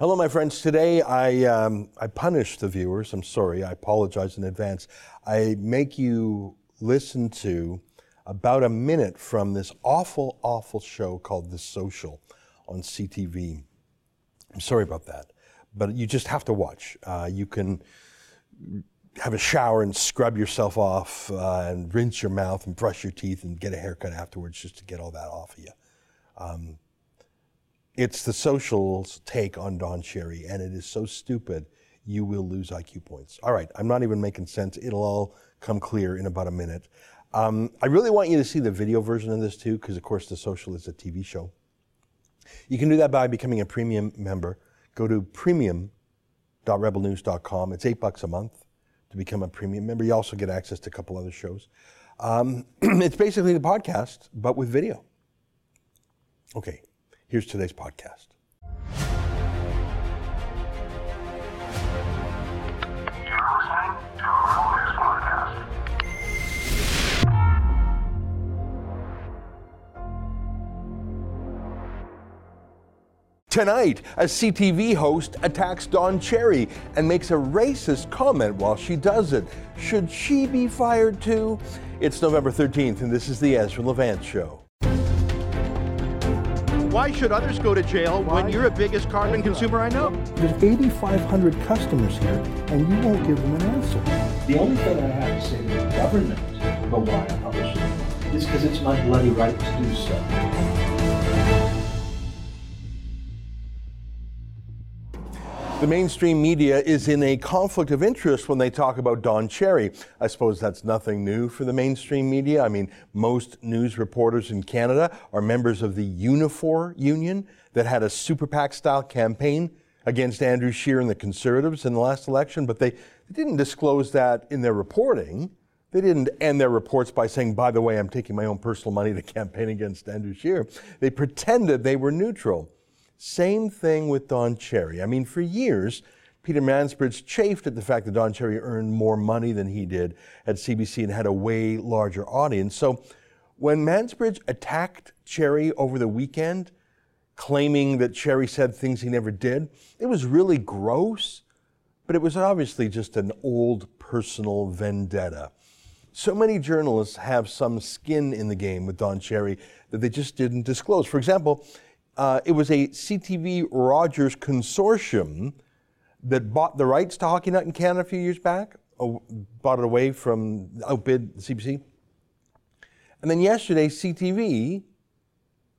Hello, my friends. Today I, um, I punish the viewers. I'm sorry. I apologize in advance. I make you listen to about a minute from this awful, awful show called The Social on CTV. I'm sorry about that, but you just have to watch. Uh, you can have a shower and scrub yourself off uh, and rinse your mouth and brush your teeth and get a haircut afterwards just to get all that off of you. Um, it's the social's take on Don Cherry, and it is so stupid, you will lose IQ points. All right, I'm not even making sense. It'll all come clear in about a minute. Um, I really want you to see the video version of this too, because of course, The Social is a TV show. You can do that by becoming a premium member. Go to premium.rebelnews.com. It's eight bucks a month to become a premium member. You also get access to a couple other shows. Um, it's basically the podcast, but with video. Okay, Here's today's podcast. Tonight, a CTV host attacks Don Cherry and makes a racist comment while she does it. Should she be fired too? It's November 13th, and this is the Ezra Levant Show. Why should others go to jail Why? when you're the biggest carbon consumer I know? There's 8,500 customers here, and you won't give them an answer. The only thing I have to say to the government about why I publish it is because it's my bloody right to do so. The mainstream media is in a conflict of interest when they talk about Don Cherry. I suppose that's nothing new for the mainstream media. I mean, most news reporters in Canada are members of the Unifor Union that had a super PAC style campaign against Andrew Scheer and the Conservatives in the last election, but they, they didn't disclose that in their reporting. They didn't end their reports by saying, by the way, I'm taking my own personal money to campaign against Andrew Scheer. They pretended they were neutral. Same thing with Don Cherry. I mean, for years, Peter Mansbridge chafed at the fact that Don Cherry earned more money than he did at CBC and had a way larger audience. So when Mansbridge attacked Cherry over the weekend, claiming that Cherry said things he never did, it was really gross, but it was obviously just an old personal vendetta. So many journalists have some skin in the game with Don Cherry that they just didn't disclose. For example, uh, it was a CTV Rogers consortium that bought the rights to Hockey Night in Canada a few years back, bought it away from outbid the CBC. And then yesterday, CTV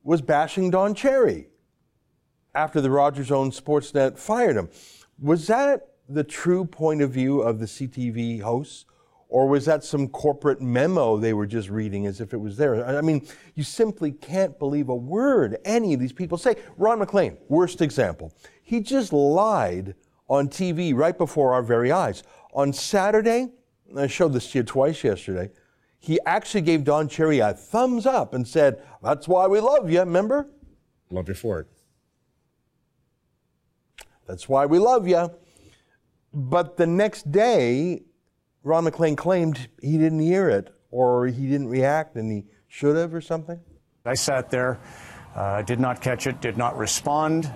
was bashing Don Cherry after the Rogers owned Sportsnet fired him. Was that the true point of view of the CTV hosts? Or was that some corporate memo they were just reading as if it was there? I mean, you simply can't believe a word any of these people say. Ron MacLean, worst example. He just lied on TV right before our very eyes. On Saturday, I showed this to you twice yesterday, he actually gave Don Cherry a thumbs up and said, That's why we love you, remember? Love you for it. That's why we love you. But the next day, Ron MacLean claimed he didn't hear it or he didn't react and he should have or something? I sat there, uh, did not catch it, did not respond.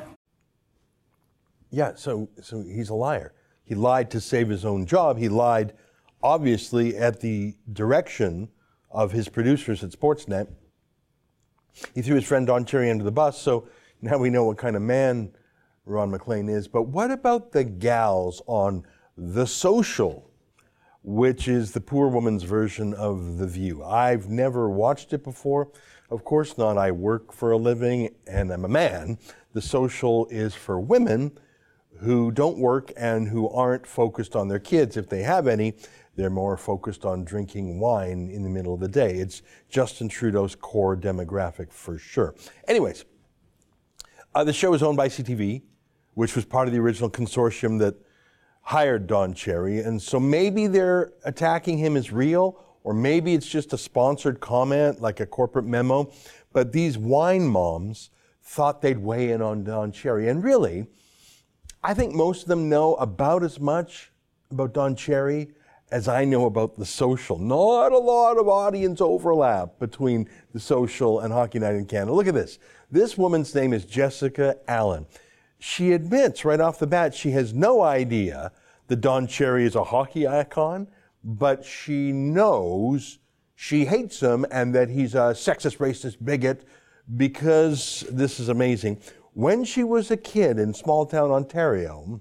Yeah, so, so he's a liar. He lied to save his own job. He lied, obviously, at the direction of his producers at Sportsnet. He threw his friend Don Cherry under the bus, so now we know what kind of man Ron MacLean is. But what about the gals on The Social? Which is the poor woman's version of The View. I've never watched it before. Of course not. I work for a living and I'm a man. The social is for women who don't work and who aren't focused on their kids. If they have any, they're more focused on drinking wine in the middle of the day. It's Justin Trudeau's core demographic for sure. Anyways, uh, the show is owned by CTV, which was part of the original consortium that hired Don Cherry. And so maybe they're attacking him as real, or maybe it's just a sponsored comment, like a corporate memo. But these wine moms thought they'd weigh in on Don Cherry. And really, I think most of them know about as much about Don Cherry as I know about the social. Not a lot of audience overlap between the social and Hockey Night in Canada. Look at this. This woman's name is Jessica Allen. She admits right off the bat she has no idea that Don Cherry is a hockey icon, but she knows she hates him and that he's a sexist, racist bigot because this is amazing. When she was a kid in small town Ontario,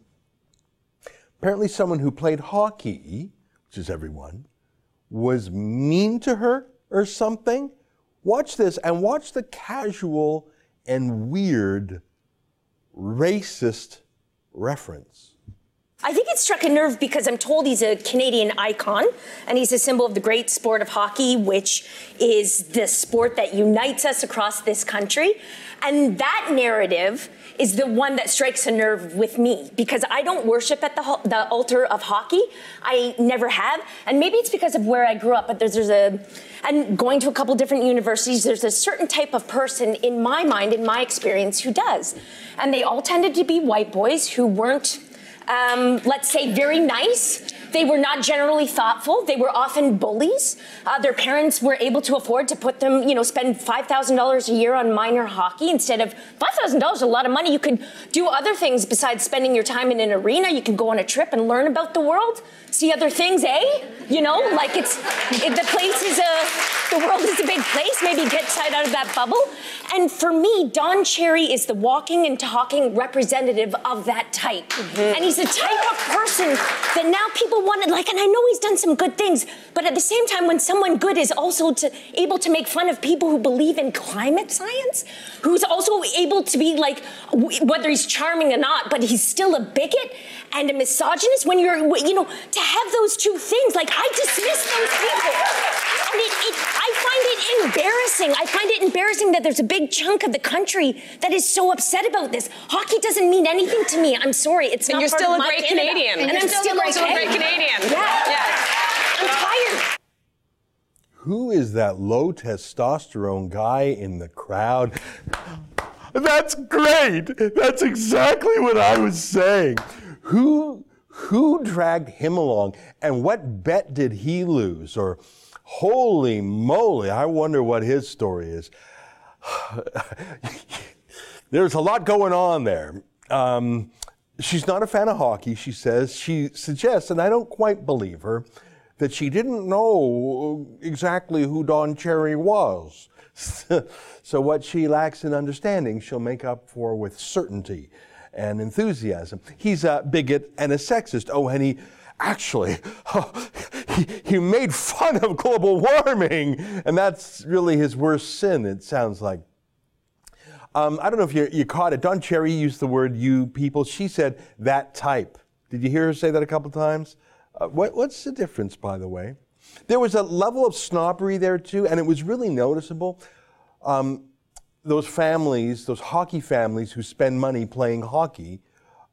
apparently someone who played hockey, which is everyone, was mean to her or something. Watch this and watch the casual and weird racist reference. I think it struck a nerve because I'm told he's a Canadian icon and he's a symbol of the great sport of hockey, which is the sport that unites us across this country. And that narrative is the one that strikes a nerve with me because I don't worship at the, the altar of hockey. I never have. And maybe it's because of where I grew up, but there's, there's a, and going to a couple different universities, there's a certain type of person in my mind, in my experience, who does. And they all tended to be white boys who weren't um, let's say, very nice. They were not generally thoughtful. They were often bullies. Uh, their parents were able to afford to put them, you know, spend $5,000 a year on minor hockey instead of $5,000 a lot of money. You could do other things besides spending your time in an arena. You could go on a trip and learn about the world, see other things, eh? You know, like it's, it, the place is a, the world is a big place. Maybe get side out of that bubble. And for me, Don Cherry is the walking and talking representative of that type. Mm-hmm. And he's the type of person that now people wanted, like, and I know he's done some good things, but at the same time, when someone good is also to, able to make fun of people who believe in climate science, who's also able to be like, whether he's charming or not, but he's still a bigot and a misogynist, when you're, you know, to have those two things, like, I dismiss those people. And it, it, I find it embarrassing. I find it embarrassing that there's a big chunk of the country that is so upset about this. Hockey doesn't mean anything to me. I'm sorry. It's and not you're part still of a great Canada. Canadian. And, and I'm still, still also a great Canadian. Yeah. yeah. I'm tired. Who is that low testosterone guy in the crowd? That's great. That's exactly what I was saying. Who who dragged him along and what bet did he lose or holy moly, I wonder what his story is. There's a lot going on there. Um, she's not a fan of hockey, she says. She suggests, and I don't quite believe her, that she didn't know exactly who Don Cherry was. so, what she lacks in understanding, she'll make up for with certainty and enthusiasm. He's a bigot and a sexist. Oh, and he actually, oh, he, he made fun of global warming, and that's really his worst sin, it sounds like. Um, I don't know if you, you caught it. Don Cherry used the word you people. She said that type. Did you hear her say that a couple times? Uh, what, what's the difference, by the way? There was a level of snobbery there, too, and it was really noticeable. Um, those families, those hockey families who spend money playing hockey,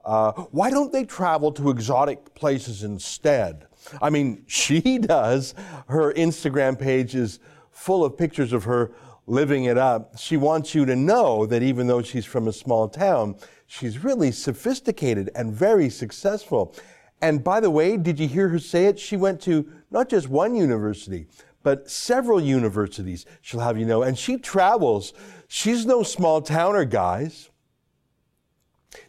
uh, why don't they travel to exotic places instead? I mean, she does. Her Instagram page is full of pictures of her living it up. She wants you to know that even though she's from a small town, she's really sophisticated and very successful. And by the way, did you hear her say it? She went to not just one university, but several universities, she'll have you know. And she travels. She's no small towner, guys.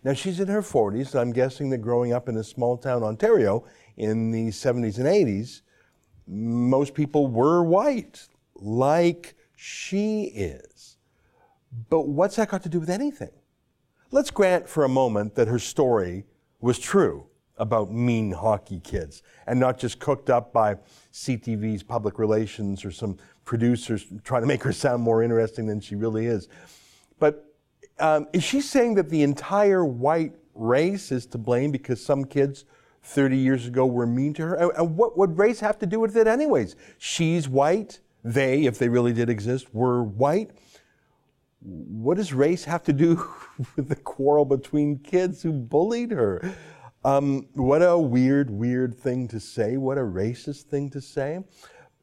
Now, she's in her 40s. I'm guessing that growing up in a small town Ontario in the 70s and 80s, most people were white, like she is. But what's that got to do with anything? Let's grant for a moment that her story was true about mean hockey kids and not just cooked up by CTV's public relations or some producers trying to make her sound more interesting than she really is. But um, is she saying that the entire white race is to blame because some kids 30 years ago were mean to her? And what would race have to do with it, anyways? She's white they, if they really did exist, were white. What does race have to do with the quarrel between kids who bullied her? Um, what a weird, weird thing to say. What a racist thing to say.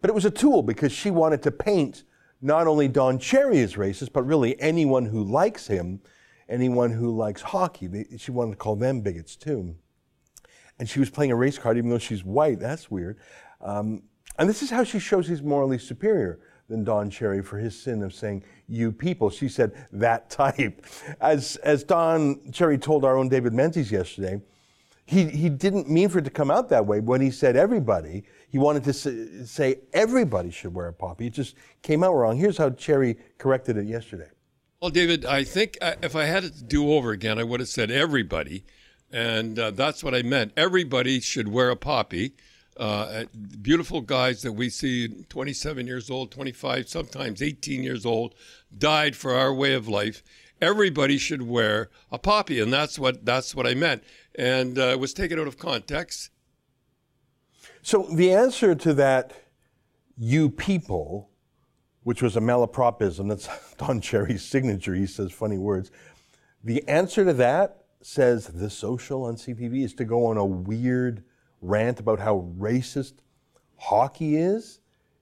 But it was a tool because she wanted to paint not only Don Cherry as racist, but really anyone who likes him, anyone who likes hockey. She wanted to call them bigots too. And she was playing a race card even though she's white. That's weird. Um, and this is how she shows he's morally superior than Don Cherry for his sin of saying you people. She said that type. As, as Don Cherry told our own David Menzies yesterday, he, he didn't mean for it to come out that way. When he said everybody, he wanted to say, everybody should wear a poppy. It just came out wrong. Here's how Cherry corrected it yesterday. Well, David, I think uh, if I had it to do over again, I would have said everybody. And uh, that's what I meant. Everybody should wear a poppy. Uh, beautiful guys that we see 27 years old, 25, sometimes 18 years old, died for our way of life. Everybody should wear a poppy, and that's what that's what I meant and uh, was taken out of context. So the answer to that, you people, which was a malapropism, that's Don Cherry's signature, he says funny words. The answer to that says the social on CTV is to go on a weird rant about how racist hockey is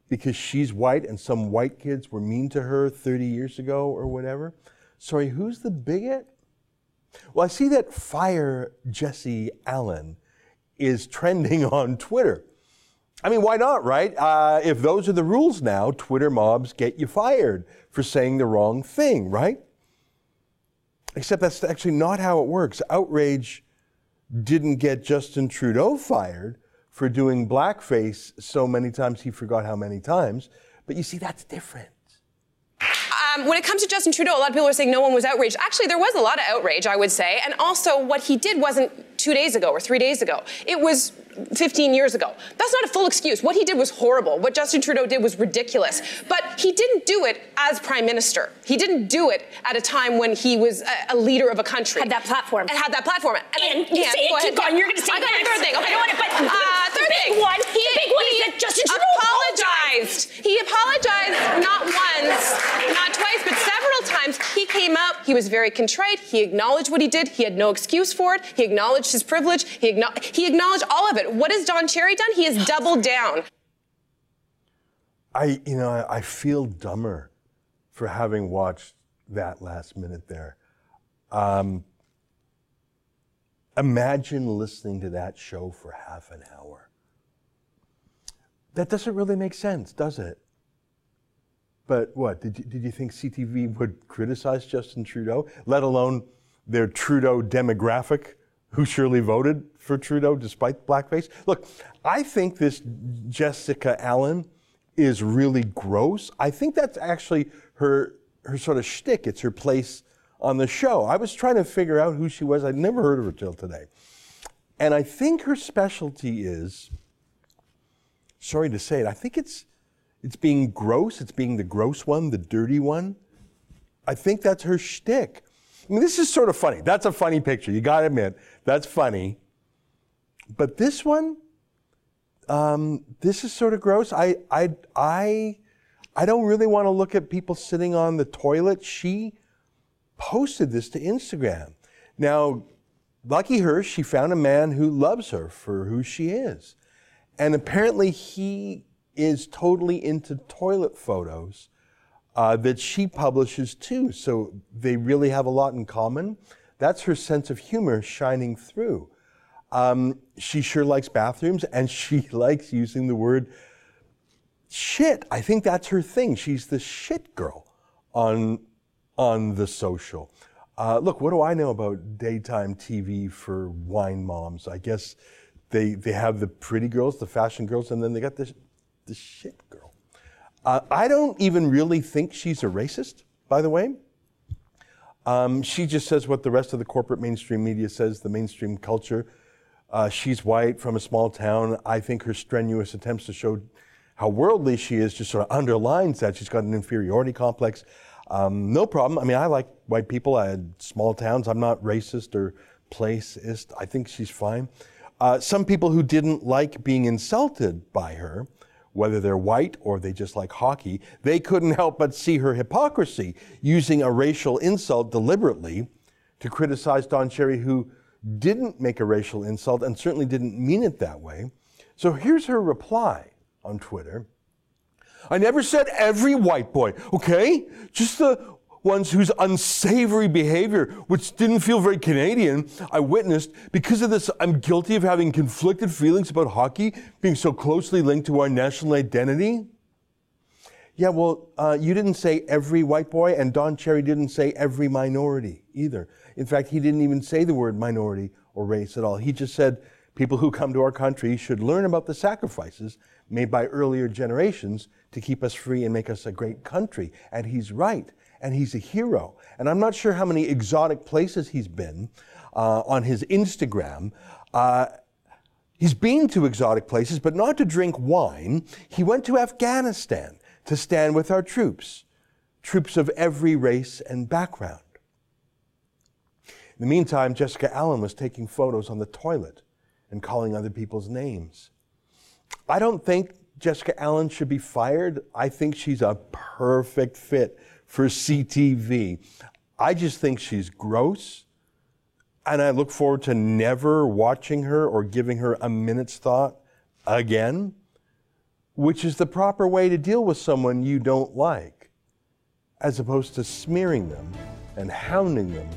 because she's white and some white kids were mean to her 30 years ago or whatever. Sorry, who's the bigot? Well, I see that Fire Jesse Allen is trending on Twitter. I mean, why not, right? Uh, if those are the rules now, Twitter mobs get you fired for saying the wrong thing, right? Except that's actually not how it works. Outrage didn't get Justin Trudeau fired for doing blackface so many times he forgot how many times. But you see, that's different. Um, when it comes to Justin Trudeau, a lot of people are saying no one was outraged. Actually, there was a lot of outrage, I would say. And also, what he did wasn't two days ago or three days ago. It was 15 years ago. That's not a full excuse. What he did was horrible. What Justin Trudeau did was ridiculous. But he didn't do it as prime minister. He didn't do it at a time when he was a, a leader of a country. Had that platform. And had that platform. And, and you yeah, say go it, ahead. keep going. You're going to say I got next. a third thing. Okay. I want it, but uh, the third big thing. one, the big one is that Justin Trudeau apologized. He apologized not once, not twice, but several times. He came out. He was very contrite. He acknowledged what he did. He had no excuse for it. He acknowledged his privilege. He, acknow- he acknowledged all of it. What has Don Cherry done? He has doubled down. I, you know, I, I feel dumber for having watched that last minute there. Um, imagine listening to that show for half an hour. That doesn't really make sense, does it? But what, did you, did you think CTV would criticize Justin Trudeau, let alone their Trudeau demographic who surely voted for Trudeau despite blackface? Look, I think this Jessica Allen is really gross. I think that's actually her her sort of shtick. It's her place on the show. I was trying to figure out who she was. I'd never heard of her till today. And I think her specialty is, sorry to say it, I think it's it's being gross. It's being the gross one, the dirty one. I think that's her shtick. I mean, this is sort of funny. That's a funny picture. You got to admit, that's funny. But this one, um, this is sort of gross. I, I, I, I don't really want to look at people sitting on the toilet. She posted this to Instagram. Now, lucky her, she found a man who loves her for who she is. And apparently, he is totally into toilet photos uh, that she publishes too. So they really have a lot in common. That's her sense of humor shining through. Um, she sure likes bathrooms and she likes using the word shit. I think that's her thing. She's the shit girl on, on the social. Uh, look, what do I know about daytime TV for wine moms? I guess they, they have the pretty girls, the fashion girls, and then they got the, the shit girl. Uh, I don't even really think she's a racist, by the way. Um, she just says what the rest of the corporate mainstream media says, the mainstream culture. Uh, she's white from a small town. I think her strenuous attempts to show how worldly she is just sort of underlines that. She's got an inferiority complex. Um, no problem. I mean, I like white people. I had small towns. I'm not racist or placist. I think she's fine. Uh, some people who didn't like being insulted by her, whether they're white or they just like hockey, they couldn't help but see her hypocrisy using a racial insult deliberately to criticize Don Cherry, who didn't make a racial insult and certainly didn't mean it that way. So here's her reply on Twitter. I never said every white boy, okay? Just the ones whose unsavory behavior, which didn't feel very Canadian, I witnessed. Because of this, I'm guilty of having conflicted feelings about hockey being so closely linked to our national identity. Yeah, well, uh, you didn't say every white boy, and Don Cherry didn't say every minority either. In fact, he didn't even say the word minority or race at all. He just said people who come to our country should learn about the sacrifices made by earlier generations to keep us free and make us a great country. And he's right, and he's a hero. And I'm not sure how many exotic places he's been uh, on his Instagram. Uh, he's been to exotic places, but not to drink wine. He went to Afghanistan to stand with our troops, troops of every race and background. In the meantime, Jessica Allen was taking photos on the toilet and calling other people's names. I don't think Jessica Allen should be fired. I think she's a perfect fit for CTV. I just think she's gross, and I look forward to never watching her or giving her a minute's thought again which is the proper way to deal with someone you don't like, as opposed to smearing them and hounding them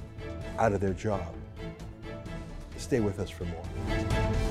out of their job. Stay with us for more.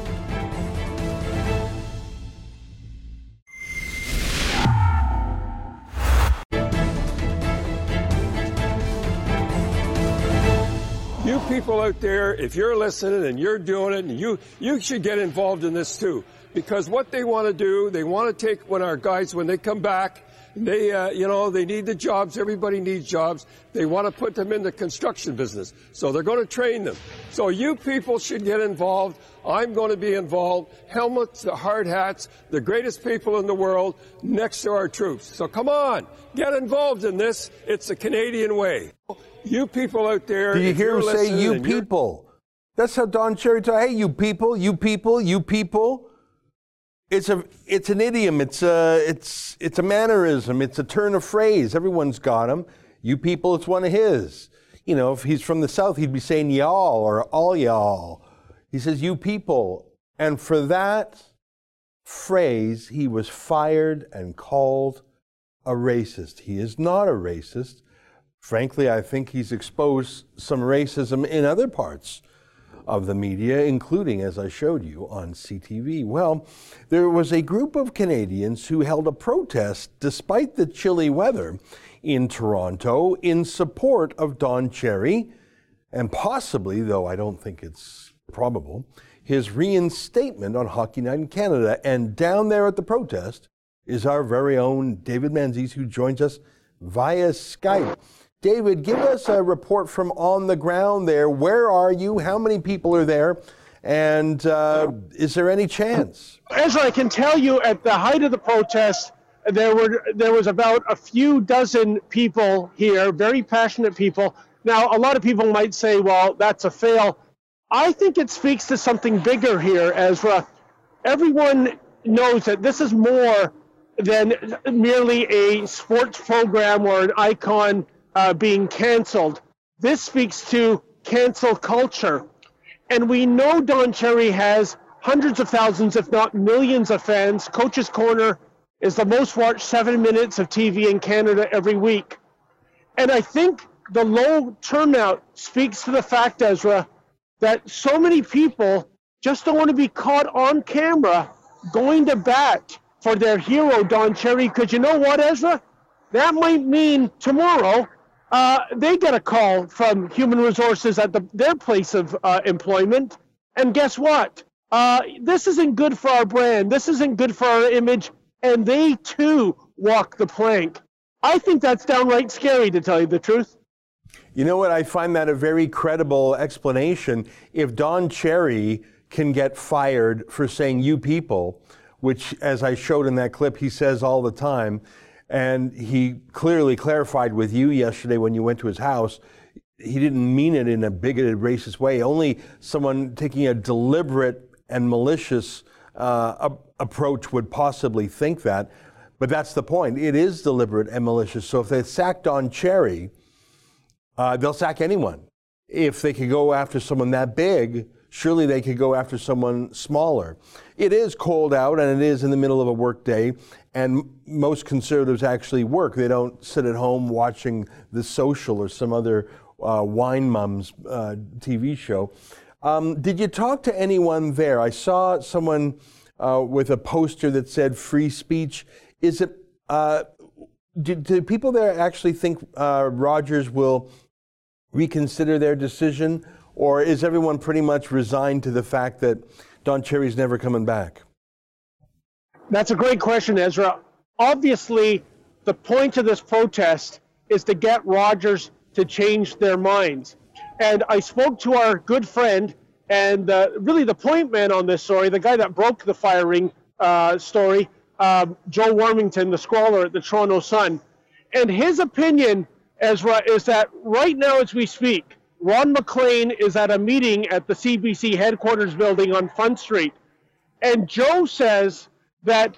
People out there, if you're listening and you're doing it, and you you should get involved in this too because what they want to do, they want to take when our guys, when they come back, they, uh, you know, they need the jobs. Everybody needs jobs. They want to put them in the construction business. So they're going to train them. So you people should get involved. I'm going to be involved. Helmets, the hard hats, the greatest people in the world next to our troops. So come on, get involved in this. It's the Canadian way. You people out there. Do you hear him say, you people? That's how Don Cherry talks. Hey, you people, you people, you people. It's a it's an idiom. It's a it's it's a mannerism. It's a turn of phrase. Everyone's got them. You people, it's one of his. You know, if he's from the south, he'd be saying y'all or all y'all. He says you people, and for that phrase, he was fired and called a racist. He is not a racist. Frankly, I think he's exposed some racism in other parts of the media, including, as I showed you, on CTV. Well, there was a group of Canadians who held a protest despite the chilly weather in Toronto in support of Don Cherry and possibly, though I don't think it's probable, his reinstatement on Hockey Night in Canada. And down there at the protest is our very own David Menzies, who joins us via Skype. David, give us a report from on the ground there. Where are you? How many people are there? And uh, is there any chance? As I can tell you, at the height of the protest, there were there was about a few dozen people here, very passionate people. Now, a lot of people might say, "Well, that's a fail." I think it speaks to something bigger here, Ezra. Everyone knows that this is more than merely a sports program or an icon uh, being canceled. This speaks to cancel culture. And we know Don Cherry has hundreds of thousands, if not millions of fans. Coach's Corner is the most watched seven minutes of TV in Canada every week. And I think the low turnout speaks to the fact, Ezra, that so many people just don't want to be caught on camera going to bat for their hero, Don Cherry. Because you know what, Ezra? That might mean tomorrow uh, they get a call from human resources at the, their place of uh, employment. And guess what? Uh, this isn't good for our brand. This isn't good for our image. And they too walk the plank. I think that's downright scary, to tell you the truth. You know what? I find that a very credible explanation. If Don Cherry can get fired for saying you people, which, as I showed in that clip, he says all the time, and he clearly clarified with you yesterday when you went to his house. He didn't mean it in a bigoted, racist way. Only someone taking a deliberate and malicious uh, approach would possibly think that. But that's the point. It is deliberate and malicious. So if they sack Don Cherry, uh, they'll sack anyone. If they could go after someone that big, surely they could go after someone smaller. It is cold out and it is in the middle of a work day, and most conservatives actually work. They don't sit at home watching The Social or some other uh, wine mums uh, TV show. Um, did you talk to anyone there? I saw someone uh, with a poster that said free speech. Is it, uh, do, do people there actually think uh, Rogers will reconsider their decision, or is everyone pretty much resigned to the fact that Don Cherry's never coming back? That's a great question, Ezra. Obviously, the point of this protest is to get Rogers to change their minds. And I spoke to our good friend and uh, really the point man on this story, the guy that broke the firing uh, story, um, Joe Warmington, the scrawler at the Toronto Sun. And his opinion, Ezra, is that right now as we speak, Ron MacLean is at a meeting at the CBC headquarters building on Front Street. And Joe says that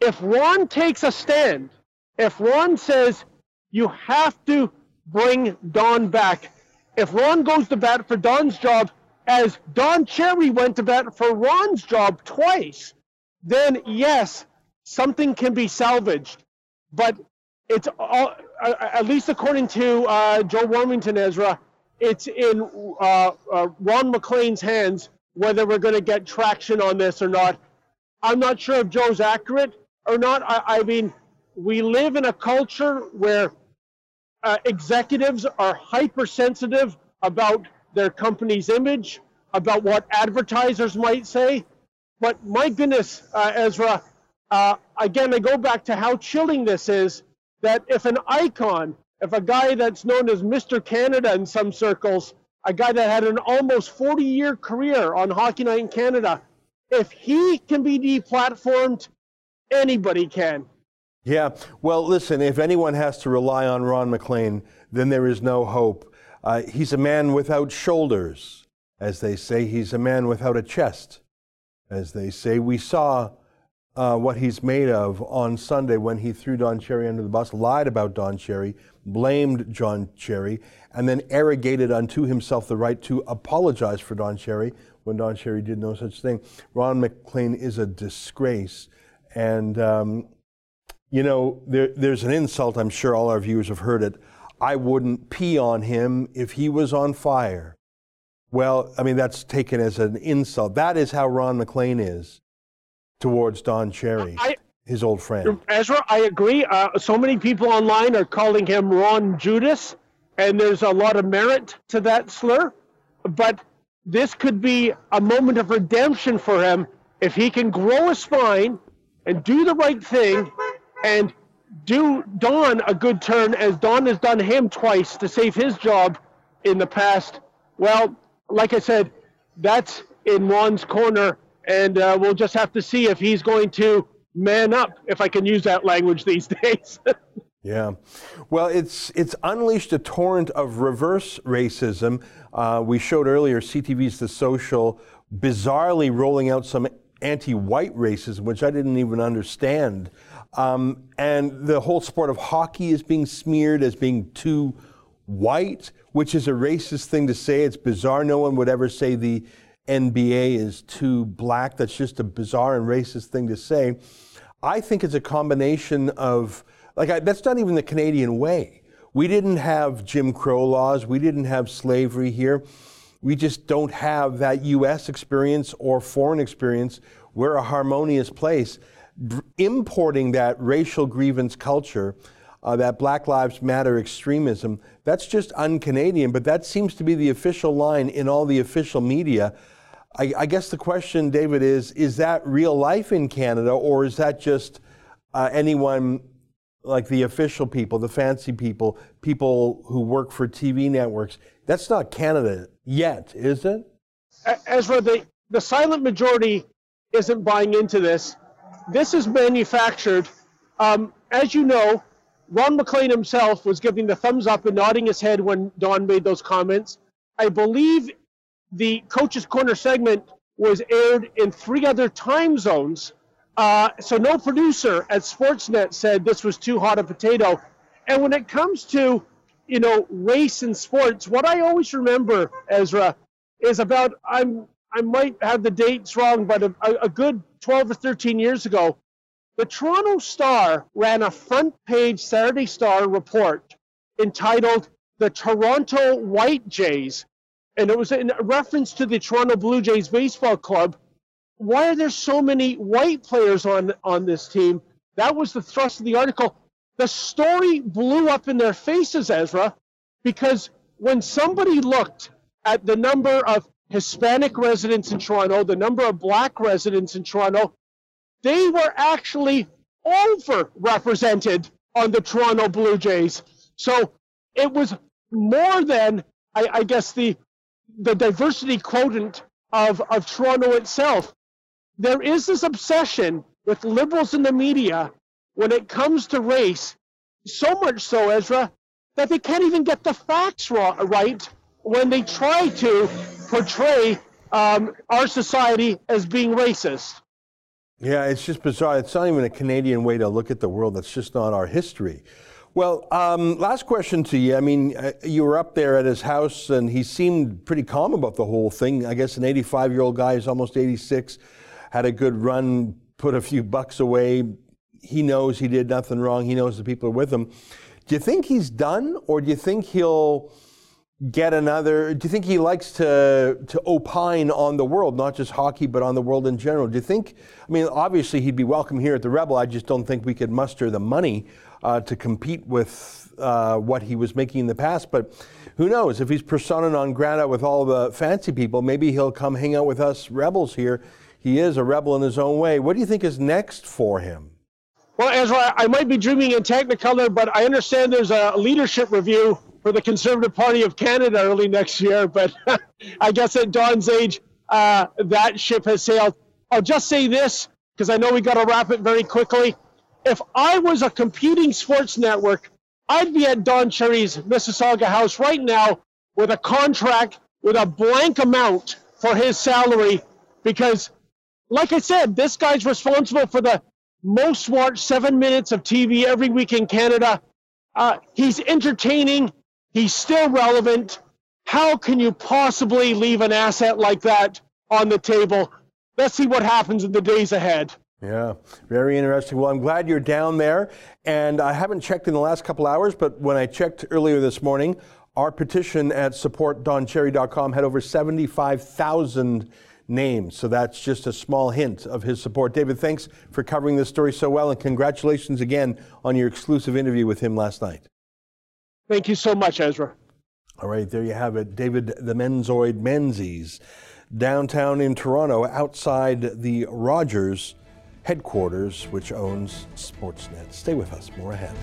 if Ron takes a stand, if Ron says you have to bring Don back, if Ron goes to bat for Don's job, as Don Cherry went to bat for Ron's job twice, then yes, something can be salvaged. But it's all, at least according to uh, Joe Warmington, Ezra, it's in uh, uh Ron MacLean's hands whether we're going to get traction on this or not. I'm not sure if Joe's accurate or not. I, I mean, we live in a culture where uh, executives are hypersensitive about their company's image, about what advertisers might say. But my goodness, uh, Ezra, uh, again, I go back to how chilling this is that if an icon, if a guy that's known as Mr. Canada in some circles, a guy that had an almost 40 year career on Hockey Night in Canada, if he can be deplatformed, anybody can. Yeah, well, listen, if anyone has to rely on Ron MacLean, then there is no hope. Uh, he's a man without shoulders, as they say. He's a man without a chest, as they say. We saw uh, what he's made of on Sunday when he threw Don Cherry under the bus, lied about Don Cherry, blamed John Cherry, and then arrogated unto himself the right to apologize for Don Cherry when Don Cherry did no such thing. Ron MacLean is a disgrace. And, um, you know, there, there's an insult, I'm sure all our viewers have heard it. I wouldn't pee on him if he was on fire. Well, I mean, that's taken as an insult. That is how Ron MacLean is towards Don Cherry, I, his old friend. Ezra, I agree. Uh, so many people online are calling him Ron Judas, and there's a lot of merit to that slur. But this could be a moment of redemption for him if he can grow a spine and do the right thing and do Don a good turn as Don has done him twice to save his job in the past. Well, like I said, that's in Ron's corner, and uh, we'll just have to see if he's going to man up, if I can use that language these days. yeah, well, it's it's unleashed a torrent of reverse racism. Uh, we showed earlier CTV's The Social bizarrely rolling out some anti-white racism, which I didn't even understand. Um, and the whole sport of hockey is being smeared as being too white, which is a racist thing to say. It's bizarre. No one would ever say the NBA is too black. That's just a bizarre and racist thing to say. I think it's a combination of, like, I, that's not even the Canadian way. We didn't have Jim Crow laws, we didn't have slavery here. We just don't have that US experience or foreign experience. We're a harmonious place. Importing that racial grievance culture uh, that Black Lives Matter extremism, that's just un Canadian, but that seems to be the official line in all the official media. I, I, guess the question, David, is is that real life in Canada, or is that just uh, anyone like the official people, the fancy people, people who work for TV networks? That's not Canada yet, is it? Ezra, the, the silent majority isn't buying into this. This is manufactured. Um, as you know, Ron MacLean himself was giving the thumbs up and nodding his head when Don made those comments. I believe the Coach's Corner segment was aired in three other time zones. Uh, so no producer at Sportsnet said this was too hot a potato. And when it comes to, you know, race and sports, what I always remember, Ezra, is about I'm I might have the dates wrong, but a, a good 12 or 13 years ago, the Toronto Star ran a front page Saturday Star report entitled The Toronto White Jays. And it was in reference to the Toronto Blue Jays Baseball Club. Why are there so many white players on, on this team? That was the thrust of the article. the story blew up in their faces, Ezra, because when somebody looked at the number of Hispanic residents in Toronto, the number of black residents in Toronto, they were actually overrepresented on the Toronto Blue Jays. So it was more than, I, I guess, the the diversity quotient of, of Toronto itself. There is this obsession with liberals in the media when it comes to race, so much so, Ezra, that they can't even get the facts right when they try to portray um, our society as being racist. Yeah, it's just bizarre. It's not even a Canadian way to look at the world. That's just not our history. Well, um, last question to you. I mean, uh, you were up there at his house, and he seemed pretty calm about the whole thing. I guess an 85 year old guy is almost 86, had a good run, put a few bucks away. He knows he did nothing wrong. He knows the people are with him. Do you think he's done, or do you think he'll get another? Do you think he likes to to opine on the world, not just hockey, but on the world in general? Do you think? I mean, obviously he'd be welcome here at the Rebel. I just don't think we could muster the money uh, to compete with uh, what he was making in the past. But who knows? If he's persona non grata with all the fancy people, maybe he'll come hang out with us rebels here. He is a rebel in his own way. What do you think is next for him? Well, Ezra, I might be dreaming in Technicolor, but I understand there's a leadership review for the Conservative Party of Canada early next year. But I guess at Don's age, uh, that ship has sailed. I'll just say this because I know we got to wrap it very quickly. If I was a competing sports network, I'd be at Don Cherry's Mississauga house right now with a contract with a blank amount for his salary because, like I said, this guy's responsible for the most watched seven minutes of TV every week in Canada. Uh, he's entertaining. He's still relevant. How can you possibly leave an asset like that on the table? Let's see what happens in the days ahead. Yeah, very interesting. Well, I'm glad you're down there. And I haven't checked in the last couple hours, but when I checked earlier this morning, our petition at supportdoncherry.com had over 75,000 names. So that's just a small hint of his support. David, thanks for covering this story so well, and congratulations again on your exclusive interview with him last night. Thank you so much, Ezra. All right, there you have it. David the Menzoid Menzies, downtown in Toronto, outside the Rogers headquarters, which owns Sportsnet. Stay with us, more ahead.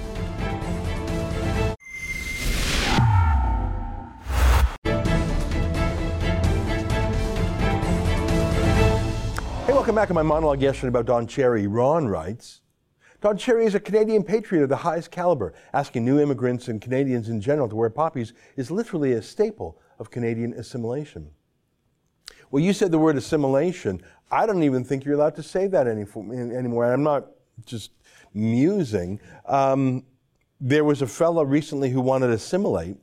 Hey, welcome back to my monologue yesterday about Don Cherry. Ron writes Don Cherry is a Canadian patriot of the highest caliber. Asking new immigrants and Canadians in general to wear poppies is literally a staple of Canadian assimilation. Well, you said the word assimilation. I don't even think you're allowed to say that any, anymore. I'm not just musing. Um, there was a fellow recently who wanted to assimilate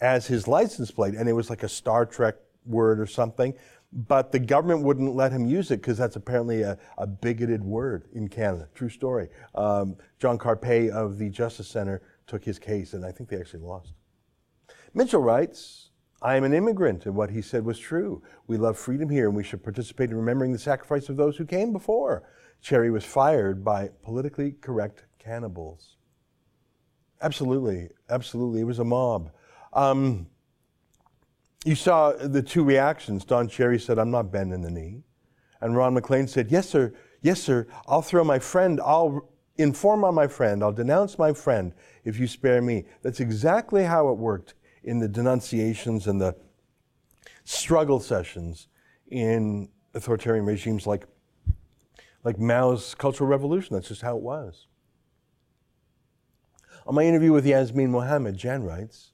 as his license plate, and it was like a Star Trek word or something but the government wouldn't let him use it because that's apparently a, a, bigoted word in Canada. True story. Um, John Carpay of the Justice Center took his case, and I think they actually lost. Mitchell writes, I am an immigrant, and what he said was true. We love freedom here, and we should participate in remembering the sacrifice of those who came before. Cherry was fired by politically correct cannibals. Absolutely, absolutely. It was a mob. Um, you saw the two reactions. Don Cherry said, I'm not bending the knee. And Ron MacLean said, Yes, sir. Yes, sir. I'll throw my friend. I'll inform on my friend. I'll denounce my friend if you spare me. That's exactly how it worked in the denunciations and the struggle sessions in authoritarian regimes like, like Mao's Cultural Revolution. That's just how it was. On my interview with Yasmin Mohammed, Jan writes,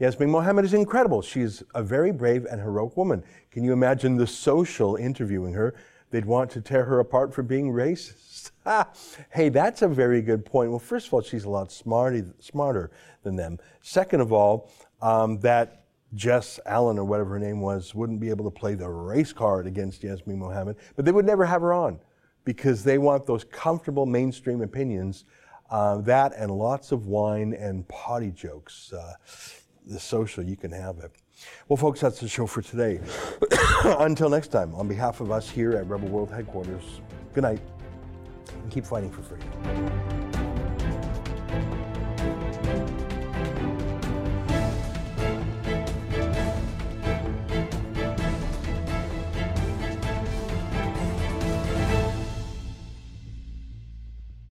Yasmin Mohammed is incredible. She's a very brave and heroic woman. Can you imagine the social interviewing her? They'd want to tear her apart for being racist. hey, that's a very good point. Well, first of all, she's a lot smarty, smarter than them. Second of all, um, that Jess Allen or whatever her name was wouldn't be able to play the race card against Yasmin Mohammed, but they would never have her on because they want those comfortable mainstream opinions. Uh, that and lots of wine and potty jokes. Uh, the social, you can have it. Well, folks, that's the show for today. Until next time, on behalf of us here at Rebel World Headquarters, good night and keep fighting for freedom.